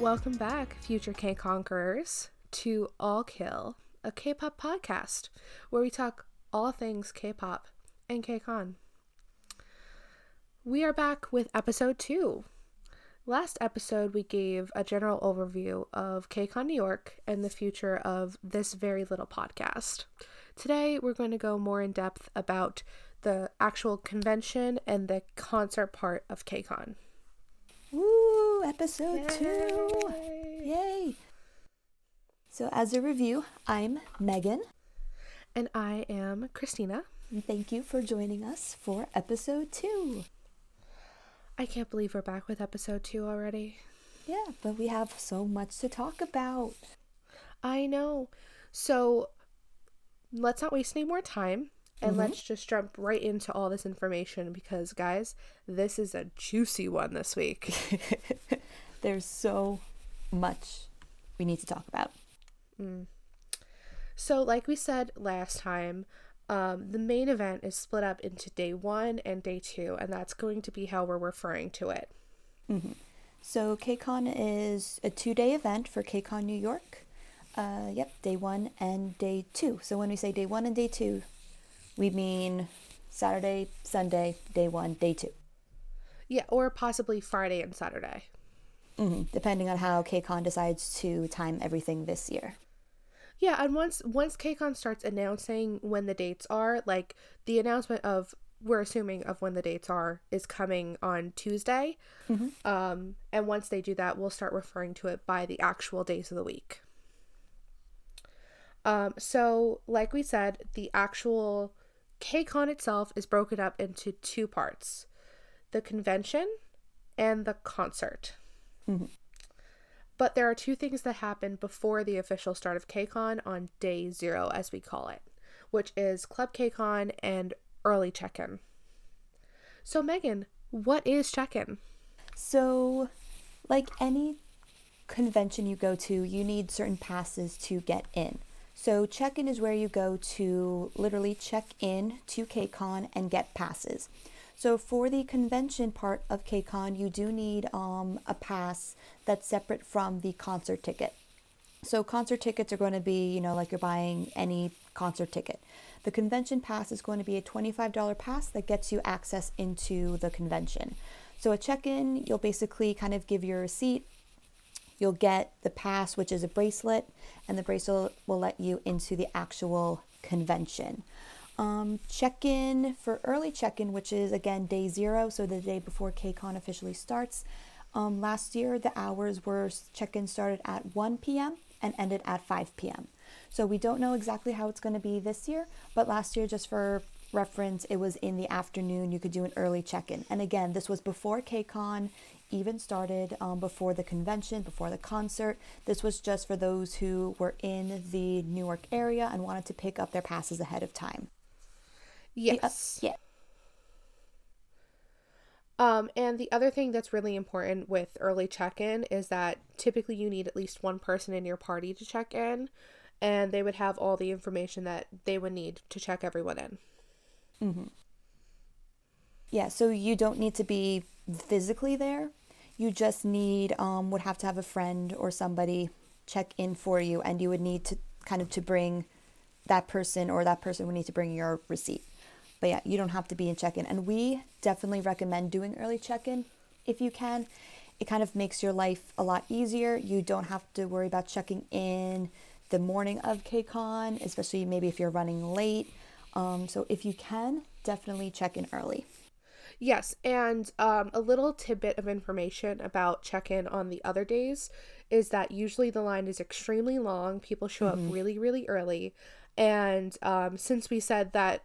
Welcome back, future K Conquerors, to All Kill, a K pop podcast where we talk all things K pop and K Con. We are back with episode two. Last episode, we gave a general overview of KCON New York and the future of this very little podcast. Today, we're going to go more in depth about the actual convention and the concert part of KCON. Woo! Episode Yay. two! Yay! So, as a review, I'm Megan. And I am Christina. And thank you for joining us for episode two. I can't believe we're back with episode two already. Yeah, but we have so much to talk about. I know. So, let's not waste any more time and mm-hmm. let's just jump right into all this information because, guys, this is a juicy one this week. There's so much we need to talk about. Mm. So, like we said last time, um, the main event is split up into day one and day two, and that's going to be how we're referring to it. Mm-hmm. So, KCON is a two day event for KCON New York. Uh, yep, day one and day two. So, when we say day one and day two, we mean Saturday, Sunday, day one, day two. Yeah, or possibly Friday and Saturday. Mm-hmm, depending on how KCON decides to time everything this year. Yeah, and once once KCON starts announcing when the dates are, like the announcement of we're assuming of when the dates are is coming on Tuesday. Mm-hmm. Um, and once they do that, we'll start referring to it by the actual days of the week. Um, so, like we said, the actual KCON itself is broken up into two parts the convention and the concert. Mm-hmm. But there are two things that happen before the official start of KCON on day zero, as we call it, which is Club KCON and early check in. So, Megan, what is check in? So, like any convention you go to, you need certain passes to get in. So check-in is where you go to literally check in to KCON and get passes. So for the convention part of KCON, you do need um, a pass that's separate from the concert ticket. So concert tickets are going to be, you know, like you're buying any concert ticket. The convention pass is going to be a $25 pass that gets you access into the convention. So a check-in, you'll basically kind of give your receipt You'll get the pass, which is a bracelet, and the bracelet will let you into the actual convention. Um, check in for early check in, which is again day zero, so the day before KCON officially starts. Um, last year, the hours were check in started at 1 p.m. and ended at 5 p.m. So we don't know exactly how it's going to be this year, but last year, just for reference, it was in the afternoon. You could do an early check in. And again, this was before KCON even started um, before the convention, before the concert. This was just for those who were in the Newark area and wanted to pick up their passes ahead of time. Yes. Uh, yeah. Um, and the other thing that's really important with early check in is that typically you need at least one person in your party to check in, and they would have all the information that they would need to check everyone in. Mm-hmm. Yeah, so you don't need to be physically there, you just need um, would have to have a friend or somebody check in for you and you would need to kind of to bring that person or that person would need to bring your receipt but yeah you don't have to be in check-in and we definitely recommend doing early check-in if you can it kind of makes your life a lot easier you don't have to worry about checking in the morning of KCON, especially maybe if you're running late. Um, so if you can, definitely check in early. Yes, and um, a little tidbit of information about check in on the other days is that usually the line is extremely long. People show mm-hmm. up really, really early. And um, since we said that,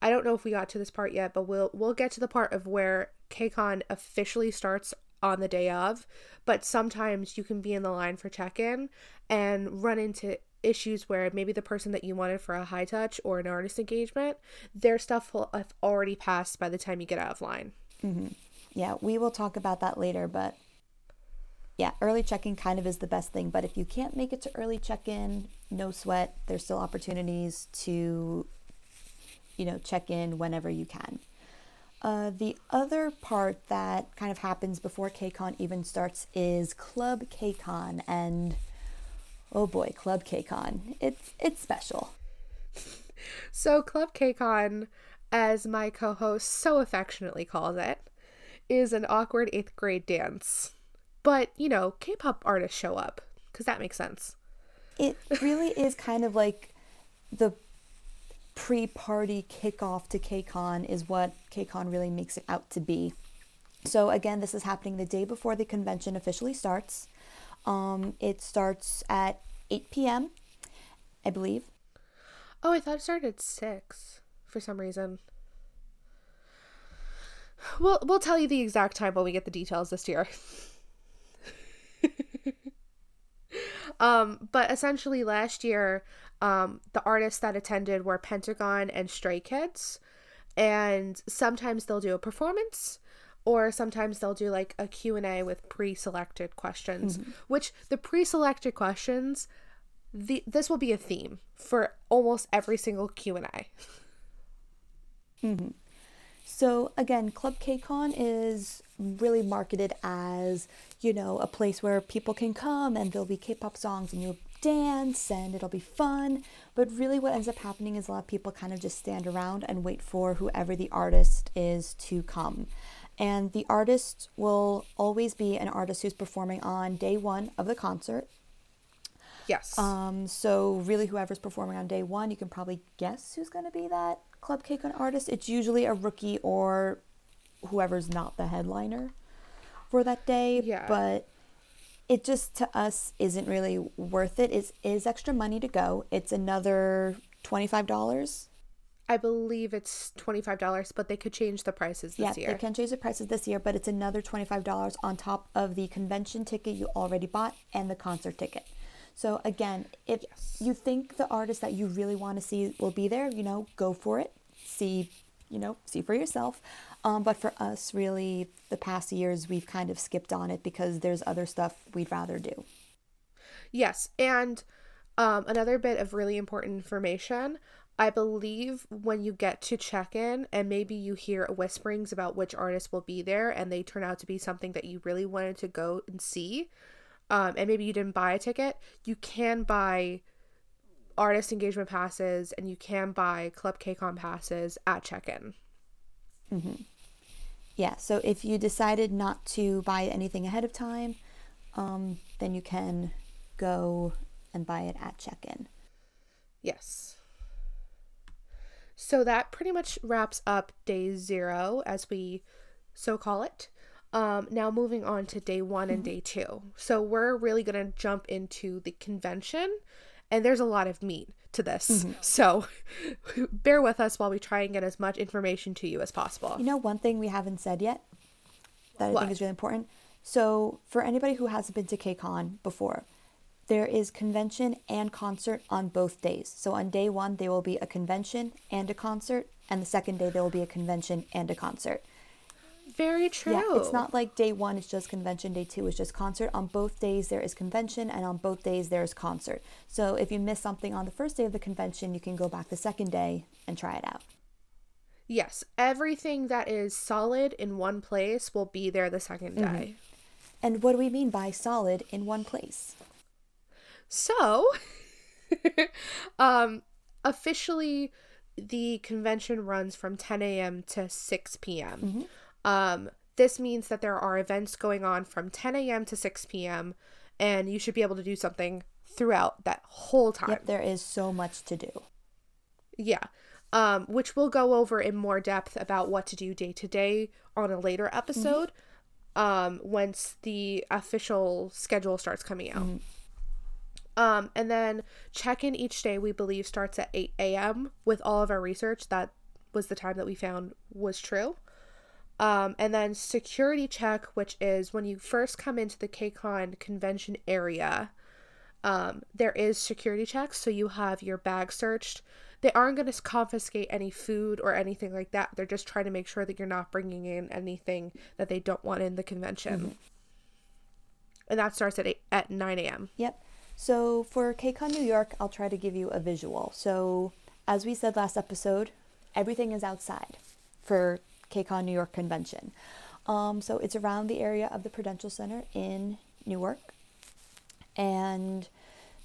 I don't know if we got to this part yet, but we'll we'll get to the part of where KCON officially starts on the day of. But sometimes you can be in the line for check in and run into issues where maybe the person that you wanted for a high touch or an artist engagement, their stuff will have already passed by the time you get out of line. Mm-hmm. Yeah, we will talk about that later, but yeah, early check-in kind of is the best thing. But if you can't make it to early check-in, no sweat. There's still opportunities to, you know, check in whenever you can. Uh, the other part that kind of happens before KCON even starts is Club KCON, and oh boy, Club KCON. It's it's special. So Club KCON, as my co-host so affectionately calls it, is an awkward eighth grade dance. But you know, K-pop artists show up because that makes sense. It really is kind of like the pre-party kickoff to KCON is what KCON really makes it out to be. So again, this is happening the day before the convention officially starts. Um, it starts at 8 p.m., I believe. Oh, I thought it started at six for some reason. We'll we'll tell you the exact time when we get the details this year. um, but essentially last year, um, the artists that attended were Pentagon and Stray Kids, and sometimes they'll do a performance, or sometimes they'll do like a Q and A with pre-selected questions. Mm-hmm. Which the pre-selected questions, the this will be a theme for almost every single Q and A. Mm-hmm. So again, Club KCON is really marketed as, you know, a place where people can come and there'll be K-pop songs and you'll dance and it'll be fun. But really what ends up happening is a lot of people kind of just stand around and wait for whoever the artist is to come. And the artist will always be an artist who's performing on day one of the concert. Yes. Um, so really whoever's performing on day one, you can probably guess who's going to be that Club KCON artist. It's usually a rookie or whoever's not the headliner for that day. Yeah. But it just to us isn't really worth it. It is extra money to go. It's another twenty five dollars. I believe it's twenty five dollars, but they could change the prices this Yeah, year. they can change the prices this year, but it's another twenty five dollars on top of the convention ticket you already bought and the concert ticket. So again, if Yes. you think the artist that you really want to see will be there, you know, go for it. See, you know, see for yourself. Um, but for us, really, the past years we've kind of skipped on it because there's other stuff we'd rather do. Yes, and um, another bit of really important information. I believe when you get to check in and maybe you hear whisperings about which artist will be there and they turn out to be something that you really wanted to go and see, um, and maybe you didn't buy a ticket, you can buy artist engagement passes and you can buy Club KCON passes at check in. Yeah, so if you decided not to buy anything ahead of time, um, then you can go and buy it at check in. Yes. So that pretty much wraps up day zero, as we so call it. Um, now moving on to day one and day two. So we're really going to jump into the convention, and there's a lot of meat to this. Mm-hmm. So bear with us while we try and get as much information to you as possible. You know, one thing we haven't said yet that I What? think is really important. So, for anybody who hasn't been to KCON before, there is convention and concert on both days. So, on day one, there will be a convention and a concert, and the second day, there will be a convention and a concert. Very true. Yeah, it's not like day one is just convention, day two is just concert. On both days, there is convention, and on both days, there is concert. So, if you miss something on the first day of the convention, you can go back the second day and try it out. Yes, everything that is solid in one place will be there the second day. And what do we mean by solid in one place? So, um, officially, the convention runs from 10 a.m. to 6 p.m. Um, this means that there are events going on from 10 a.m. to 6 p.m., and you should be able to do something throughout that whole time. Yep, there is so much to do. Yeah. Um, which we'll go over in more depth about what to do day to day on a later episode um, once the official schedule starts coming out. Um, and then check in each day, we believe, starts at 8 a.m. with all of our research. That was the time that we found was true. Um, and then security check, which is when you first come into the KCON convention area, um, there is security checks. So you have your bag searched. They aren't going to confiscate any food or anything like that. They're just trying to make sure that you're not bringing in anything that they don't want in the convention. And that starts at 8, at 9 a.m. Yep. So for KCON New York, I'll try to give you a visual. So as we said last episode, everything is outside for KCON New York Convention. Um, so it's around the area of the Prudential Center in Newark. And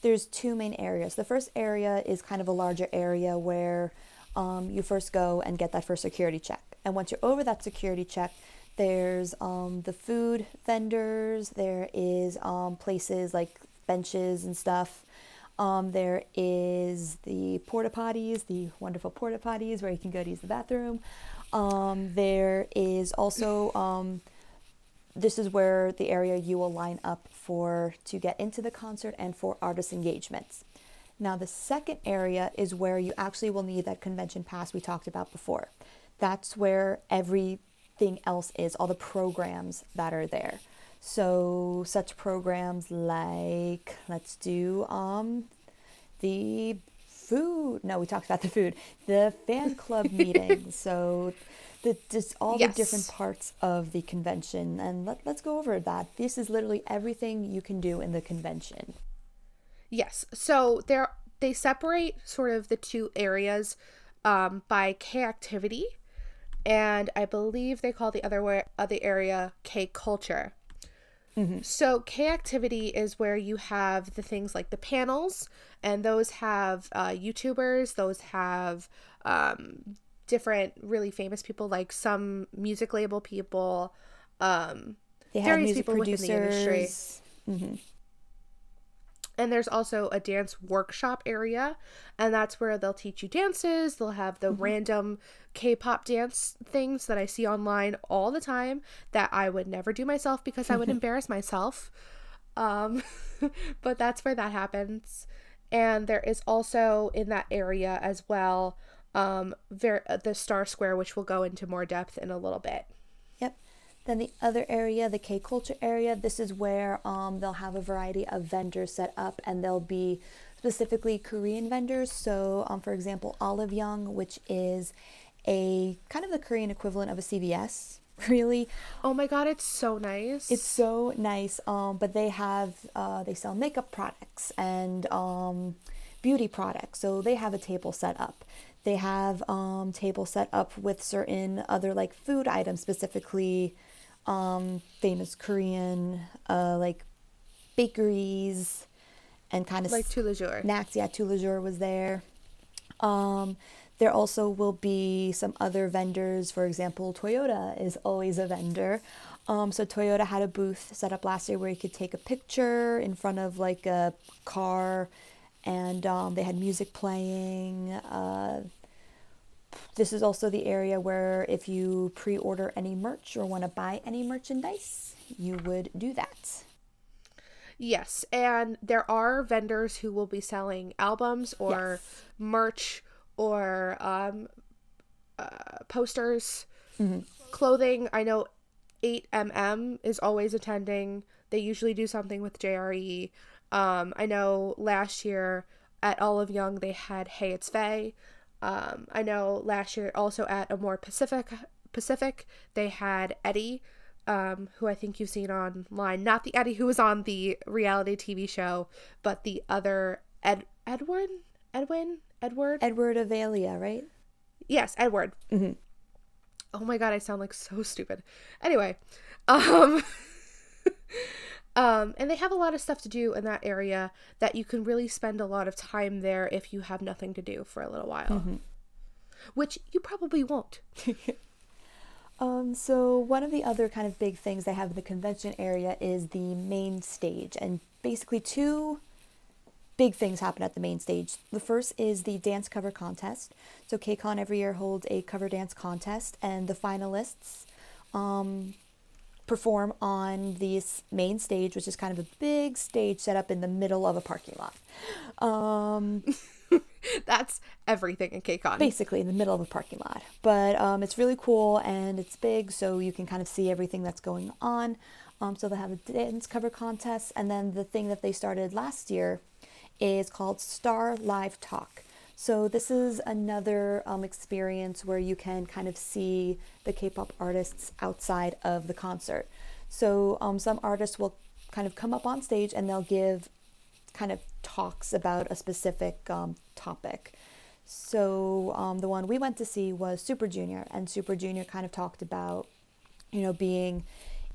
there's two main areas. The first area is kind of a larger area where um, you first go and get that first security check. And once you're over that security check, there's um, the food vendors, there is um, places like benches and stuff. Um, there is the porta potties, the wonderful porta potties where you can go to use the bathroom. Um, there is also um, this is where the area you will line up for to get into the concert and for artist engagements. Now, the second area is where you actually will need that convention pass we talked about before. That's where everything else is, all the programs that are there. So, such programs like, let's do um, the food. No, we talked about the food. The fan club meeting. So, the just all yes. the different parts of the convention and let, let's go over that this is literally everything you can do in the convention yes so there they separate sort of the two areas um, by k activity and i believe they call the other way other area k culture mm-hmm. so k activity is where you have the things like the panels and those have uh, youtubers those have um, different really famous people, like some music label people, um, they various people producers. within the industry. Mm-hmm. And there's also a dance workshop area, and that's where they'll teach you dances. They'll have the mm-hmm. random K pop dance things that I see online all the time that I would never do myself because I would embarrass myself. Um, but that's where that happens. And there is also in that area as well um, ver- uh, the Star Square, which we'll go into more depth in a little bit. Then the other area, the K culture area, this is where um, they'll have a variety of vendors set up, and they'll be specifically Korean vendors. So, um, for example, Olive Young, which is a kind of the Korean equivalent of a CVS, really. Oh my god, it's so nice. It's so nice. Um, but they have uh, they sell makeup products and um, beauty products, so they have a table set up. They have um, tables set up with certain other like food items, specifically um, famous Korean uh, like bakeries and kind of like Jour. Snacks, yeah, Jour was there. Um, there also will be some other vendors. For example, Toyota is always a vendor. Um, so Toyota had a booth set up last year where you could take a picture in front of like a car and um, they had music playing. Uh, this is also the area where if you pre order any merch or want to buy any merchandise, you would do that. Yes, and there are vendors who will be selling albums or yes. merch or um, uh, posters, mm-hmm. clothing. I know 8mm is always attending. They usually do something with JRE. Um, I know last year at Olive Young they had Hey It's Faye. Um, I know last year also at Amorepacific Pacific they had Eddie, um, who I think you've seen online. Not the Eddie who was on the reality TV show, but the other Ed Edwin Edwin Edward Edward Avila, right? Yes, Edward. Mm-hmm. Oh my god, I sound like so stupid. Anyway, um. Um, and they have a lot of stuff to do in that area that you can really spend a lot of time there if you have nothing to do for a little while. Mm-hmm. Which you probably won't. um, so, one of the other kind of big things they have in the convention area is the main stage. And basically, two big things happen at the main stage. The first is the dance cover contest. So, KCON every year holds a cover dance contest, and the finalists um, perform on this main stage, which is kind of a big stage set up in the middle of a parking lot. Um, That's everything in KCON. Basically, in the middle of a parking lot. But um, it's really cool and it's big, so you can kind of see everything that's going on. Um, so they have a dance cover contest, and then the thing that they started last year is called Star Live Talk. So this is another um, experience where you can kind of see the K-pop artists outside of the concert. So um, some artists will kind of come up on stage and they'll give kind of talks about a specific um, topic. So um, the one we went to see was Super Junior, and Super Junior kind of talked about, you know, being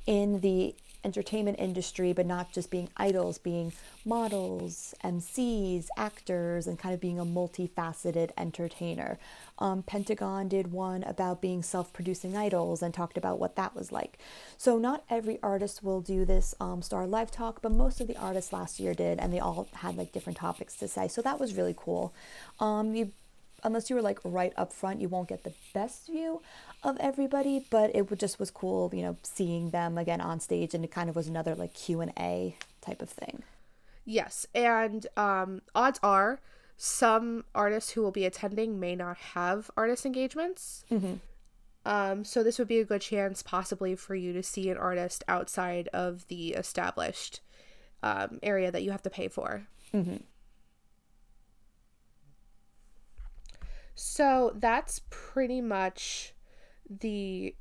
in the entertainment industry, but not just being idols, being models, MCs, actors, and kind of being a multifaceted entertainer. Um, Pentagon did one about being self producing idols and talked about what that was like. So, not every artist will do this um, Star Live Talk, but most of the artists last year did, and they all had like different topics to say. So, that was really cool. Um, you unless you were like right up front, you won't get the best view of everybody. But it just was cool, you know, seeing them again on stage, and it kind of was another like Q and A type of thing. Yes, and um, odds are some artists who will be attending may not have artist engagements. Mm-hmm. Um, so this would be a good chance, possibly, for you to see an artist outside of the established um, area that you have to pay for. Mm-hmm. So that's pretty much the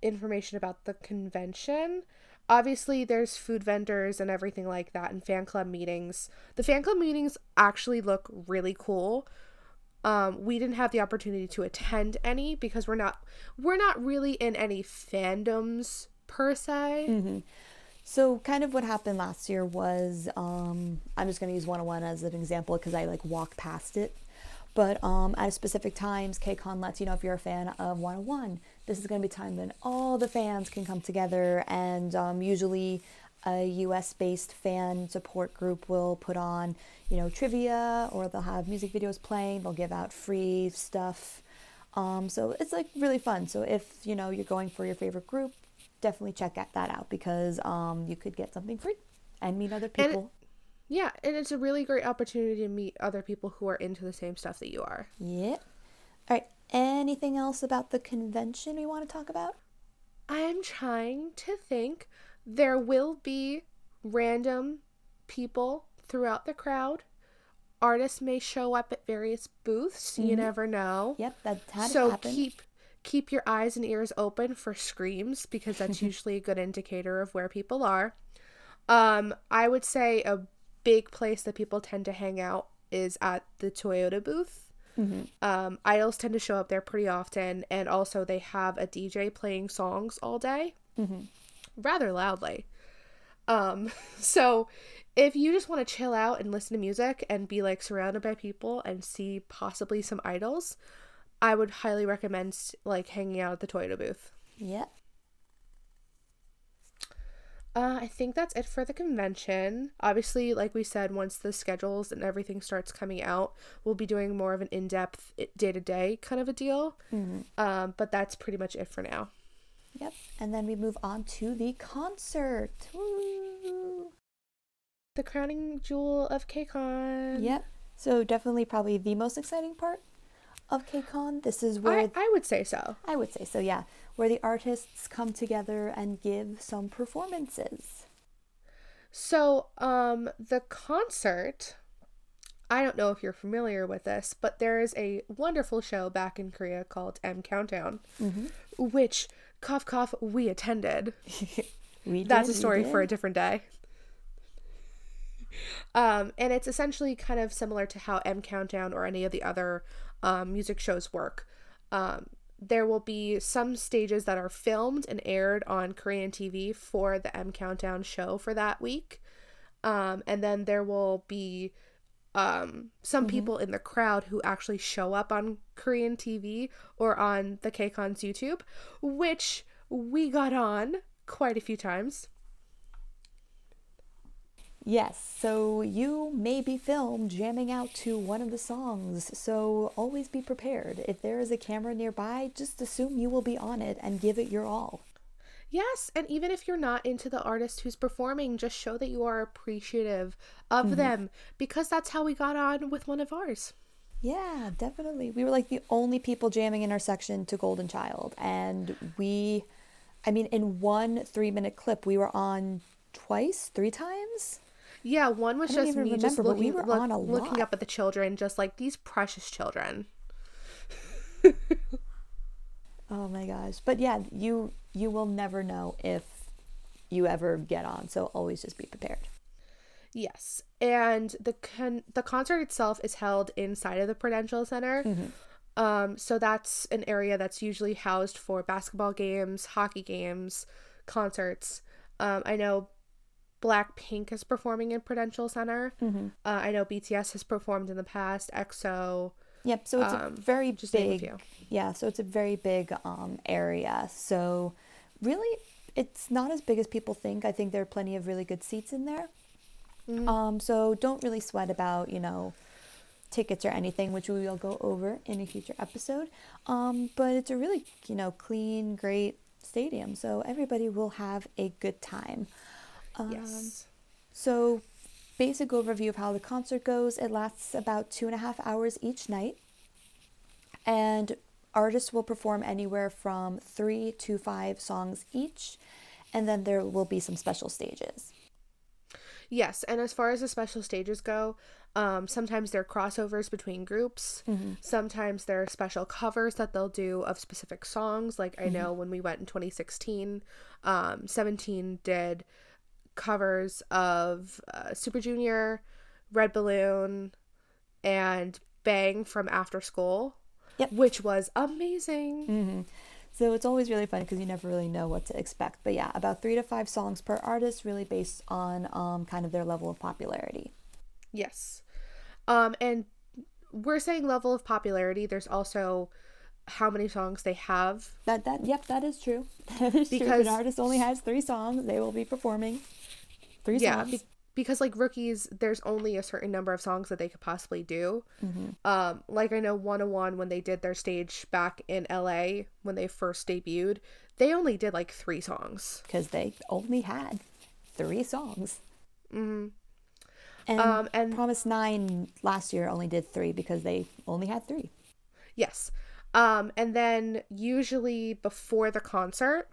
information about the convention. Obviously, there's food vendors and everything like that, and fan club meetings. The fan club meetings actually look really cool. Um, we didn't have the opportunity to attend any because we're not we're not really in any fandoms per se. Mm-hmm. So, kind of what happened last year was um, I'm just going to use Wanna One as an example because I like walk past it but um, at specific times, KCON lets you know if you're a fan of Wanna One. This is going to be time when all the fans can come together, and um, usually a US-based fan support group will put on, you know, trivia, or they'll have music videos playing. They'll give out free stuff. Um, so it's like really fun. So if you know you're going for your favorite group, definitely check that out because um, you could get something free and meet other people. Yeah, and it's a really great opportunity to meet other people who are into the same stuff that you are. Yep. All right. Anything else about the convention we want to talk about? I'm trying to think. There will be random people throughout the crowd. Artists may show up at various booths. Mm-hmm. You never know. Yep, that had so happen. keep keep your eyes and ears open for screams because that's usually a good indicator of where people are. Um, I would say a big place that people tend to hang out is at the Toyota booth. Mm-hmm. Um, idols tend to show up there pretty often, and also they have a DJ playing songs all day, mm-hmm. rather loudly. Um, so if you just want to chill out and listen to music and be like surrounded by people and see possibly some idols, I would highly recommend like hanging out at the Toyota booth. Yep. Uh, I think that's it for the convention. Obviously, like we said, once the schedules and everything starts coming out, we'll be doing more of an in depth, day to day kind of a deal. Mm-hmm. Um, but that's pretty much it for now. Yep. And then we move on to the concert. Woo! The crowning jewel of KCON. Yep. So, definitely, probably the most exciting part of KCON. This is where I, I would say so. I would say so, yeah where the artists come together and give some performances. So, um, the concert, I don't know if you're familiar with this, but there is a wonderful show back in Korea called M Countdown, mm-hmm. which, cough, cough, we attended. we That's did, a story for a different day. Um, and it's essentially kind of similar to how M Countdown or any of the other um, music shows work. Um, there will be some stages that are filmed and aired on Korean TV for the M Countdown show for that week. Um, and then there will be um, some mm-hmm. people in the crowd who actually show up on Korean TV or on the KCON's YouTube, which we got on quite a few times. Yes, so you may be filmed jamming out to one of the songs, so always be prepared. If there is a camera nearby, just assume you will be on it and give it your all. Yes, and even if you're not into the artist who's performing, just show that you are appreciative of mm-hmm. them because that's how we got on with one of ours. Yeah, definitely. We were like the only people jamming in our section to Golden Child, and we, I mean, in one three minute clip, we were on twice, three times. Yeah, one was just me remember, just looking, we look, looking up at the children, just like these precious children. oh my gosh! But yeah, you you will never know if you ever get on, so always just be prepared. Yes, and the con- the concert itself is held inside of the Prudential Center. Um, so that's an area that's usually housed for basketball games, hockey games, concerts. Um, I know Blackpink is performing in Prudential Center. Uh, I know BTS has performed in the past. EXO. Yep. So it's a Um, very just name a big. Yeah. So it's a very big um, area. So really, it's not as big as people think. I think there are plenty of really good seats in there. Um, so don't really sweat about you know tickets or anything, which we will go over in a future episode. Um, but it's a really you know clean, great stadium, so everybody will have a good time. Um, Yes. so, basic overview of how the concert goes it lasts about two and a half hours each night. And artists will perform anywhere from three to five songs each. And then there will be some special stages. Yes, and as far as the special stages go, um, sometimes there are crossovers between groups. Sometimes there are special covers that they'll do of specific songs. Like I know when we went in 2016, um, 17 did covers of uh, Super Junior, Red Balloon, and Bang from After School. Yep. Which was amazing. So it's always really fun because you never really know what to expect. But yeah, about three to five songs per artist, really based on um, kind of their level of popularity. Yes. Um, and we're saying level of popularity. There's also how many songs they have. That that yep, that is true. That is true. Because- an artist only has three songs, they will be performing three Yeah, songs. be- because like rookies, there's only a certain number of songs that they could possibly do. Um, like I know Wanna One when they did their stage back in LA when they first debuted, they only did like three songs. because they only had three songs. Mm-hmm. And, Um, and- fromis_9 last year only did three because they only had three. Yes. Um, and then usually before the concert,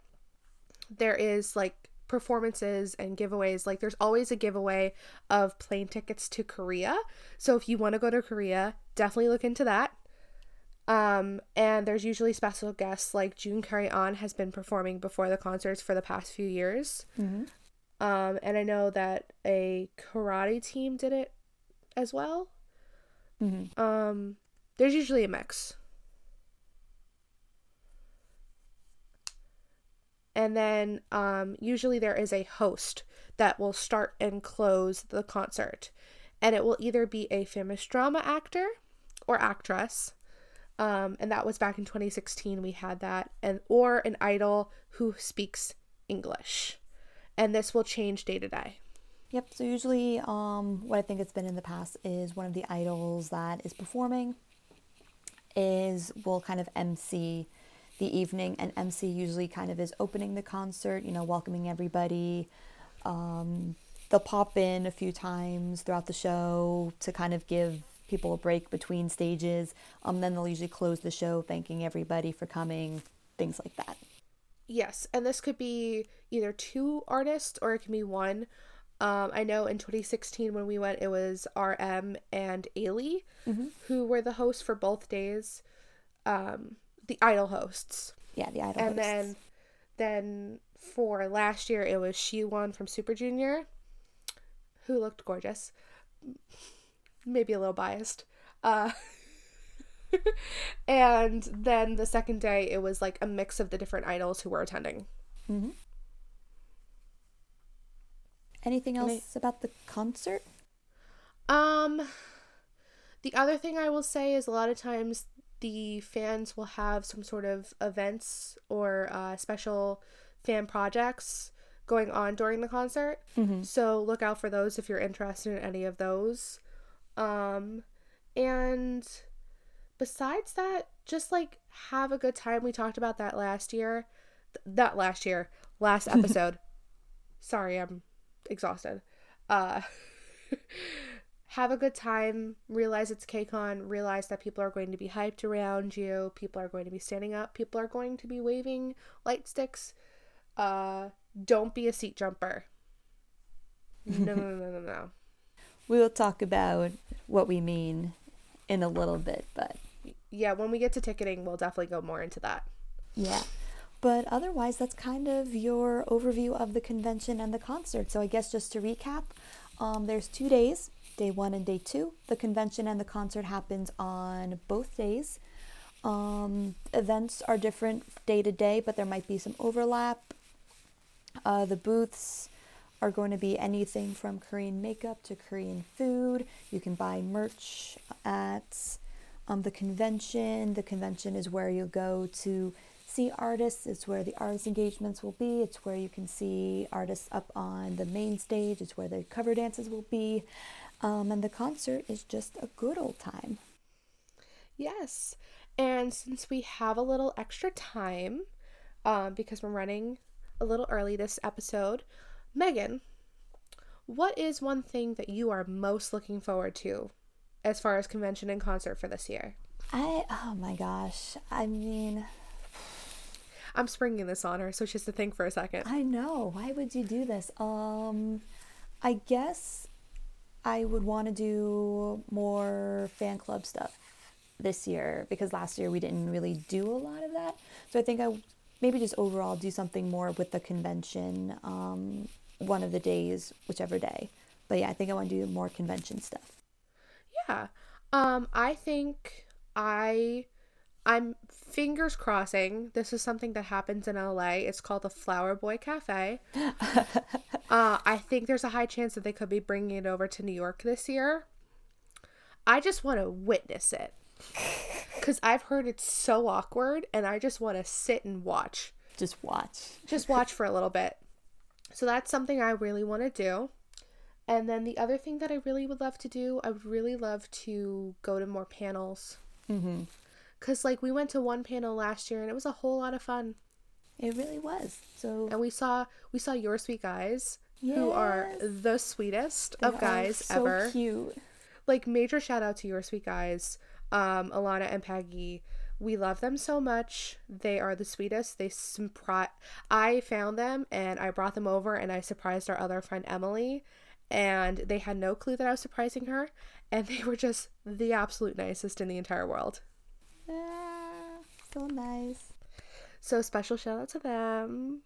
there is like performances and giveaways. Like there's always a giveaway of plane tickets to Korea. So if you want to go to Korea, definitely look into that. Um, and there's usually special guests like Jun Curry Ahn has been performing before the concerts for the past few years. Um, and I know that a karate team did it as well. Um, there's usually a mix. And then um, usually there is a host that will start and close the concert. And it will either be a famous drama actor or actress. Um, and that was back in 2016 we had that and or an idol who speaks English. And this will change day to day. Yep. So usually, um, what I think it's been in the past is one of the idols that is performing is will kind of MC the evening, and MC usually kind of is opening the concert, you know, welcoming everybody. Um, they'll pop in a few times throughout the show to kind of give people a break between stages. Um, then they'll usually close the show, thanking everybody for coming, things like that. Yes, and this could be either two artists or it can be one. Um, I know in 2016 when we went, it was RM and Ailee who were the hosts for both days, um, the idol hosts. Yeah, the idol. Hosts. And hosts. then, then for last year it was Siwon from Super Junior, who looked gorgeous, maybe a little biased. Uh, and then the second day it was like a mix of the different idols who were attending. anything and else about the concert? Um, the other thing I will say is a lot of times the fans will have some sort of events or uh, special fan projects going on during the concert. So look out for those if you're interested in any of those. Um, and besides that, just like have a good time. We talked about that last year. Th- not last year, last episode. Sorry, I'm exhausted. Uh, have a good time. Realize it's KCON. Realize that people are going to be hyped around you. People are going to be standing up. People are going to be waving light sticks. Uh, don't be a seat jumper. No, no, no, no, no. We will talk about what we mean in a little bit, but Yeah, when we get to ticketing, we'll definitely go more into that. yeah. But otherwise, that's kind of your overview of the convention and the concert. So I guess just to recap, Um, there's two days, day one and day two. The convention and the concert happens on both days. Um, events are different day to day, but there might be some overlap. Uh, the booths are going to be anything from Korean makeup to Korean food. You can buy merch at um, the convention. The convention is where you'll go to see artists. It's where the artist engagements will be. It's where you can see artists up on the main stage. It's where the cover dances will be. Um, and the concert is just a good old time. Yes. And since we have a little extra time, um, because we're running a little early this episode, Megan, what is one thing that you are most looking forward to as far as convention and concert for this year? I, oh my gosh. I mean, I'm springing this on her, so she has to think for a second. I know. Why would you do this? Um, I guess I would want to do more fan club stuff this year because last year we didn't really do a lot of that. So I think I maybe just overall do something more with the convention um, one of the days, whichever day. But yeah, I think I want to do more convention stuff. Yeah. Um, I think I I'm fingers crossing. This is something that happens in LA. It's called the Flower Boy Cafe. uh, I think there's a high chance that they could be bringing it over to New York this year. I just want to witness it because I've heard it's so awkward, and I just want to sit and watch. Just watch. Just watch for a little bit. So that's something I really want to do. And then the other thing that I really would love to do, I would really love to go to more panels. Mm-hmm. Cause like we went to one panel last year and it was a whole lot of fun. It really was. So And we saw we saw your sweet guys, who are the sweetest they of guys so ever. cute. Like major shout out to your sweet guys, um, Alana and Peggy. We love them so much. They are the sweetest. They surprise. I found them and I brought them over and I surprised our other friend Emily, and they had no clue that I was surprising her, and they were just the absolute nicest in the entire world. Ah, so nice. So special shout out to them.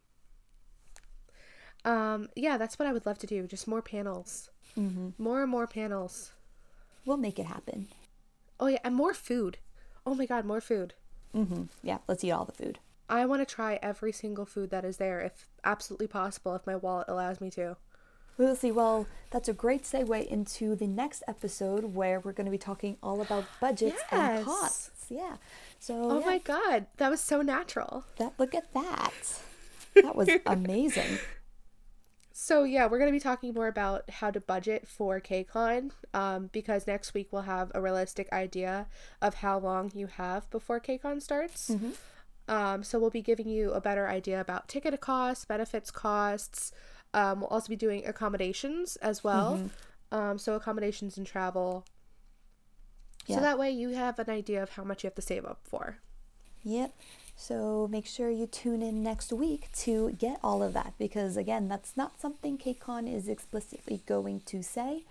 Um, yeah, that's what I would love to do. Just more panels. Mm-hmm. More and more panels. We'll make it happen. Oh yeah, and more food. Oh my god, more food. Mm-hmm. Yeah, let's eat all the food. I want to try every single food that is there if absolutely possible if my wallet allows me to. We'll see. Well, that's a great segue into the next episode where we're going to be talking all about budgets and Yes. Yeah. So Oh yeah, my god, that was so natural. that look at that. That was amazing. So yeah, we're gonna be talking more about how to budget for KCON, um, because next week we'll have a realistic idea of how long you have before KCON starts. Um, so we'll be giving you a better idea about ticket costs, benefits costs. Um, we'll also be doing accommodations as well. Um, so accommodations and travel. Yeah. So that way you have an idea of how much you have to save up for. Yep. So make sure you tune in next week to get all of that because again, that's not something KCON is explicitly going to say.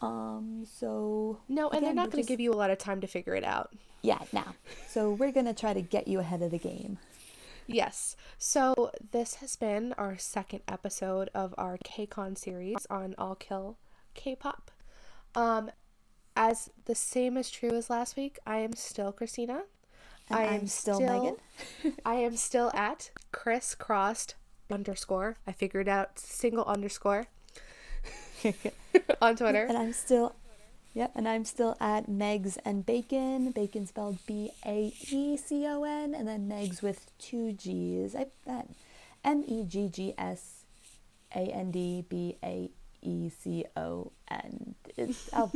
Um, so No, and again, they're not going to just- give you a lot of time to figure it out. Yeah, now. So we're gonna try to get you ahead of the game. Yes. So this has been our second episode of our KCON series on All Kill K-pop. Um, as the same is true as last week, I am still Christina. And I I'm still still Megan. I am still at crisscrossed underscore. I figured out single underscore on Twitter. And I'm still, yep, and I'm still at Megs and Bacon. Bacon spelled B A E C O N, and then Megs with two G's. I bet M E G G S A N D B A E C O N. It's I'll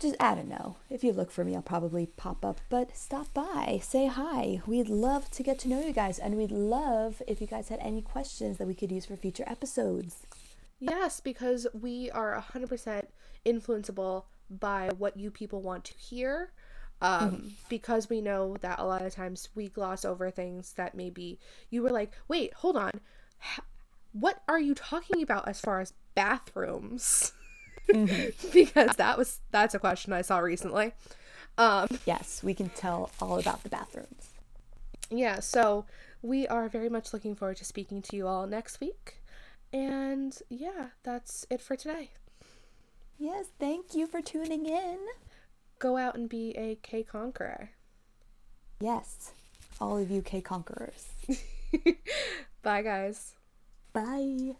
just I don't know. If you look for me, I'll probably pop up. But stop by, say hi. We'd love to get to know you guys, and we'd love if you guys had any questions that we could use for future episodes. Yes, because we are 100% influenceable by what you people want to hear. Um, Because we know that a lot of times we gloss over things that maybe you were like, wait, hold on. H- What are you talking about as far as bathrooms? mm-hmm. because that was that's a question I saw recently. Um, yes, we can tell all about the bathrooms. Yeah, so we are very much looking forward to speaking to you all next week. And yeah, that's it for today. Yes, thank you for tuning in. Go out and be a K conqueror. Yes, all of you K conquerors. Bye, guys. Bye.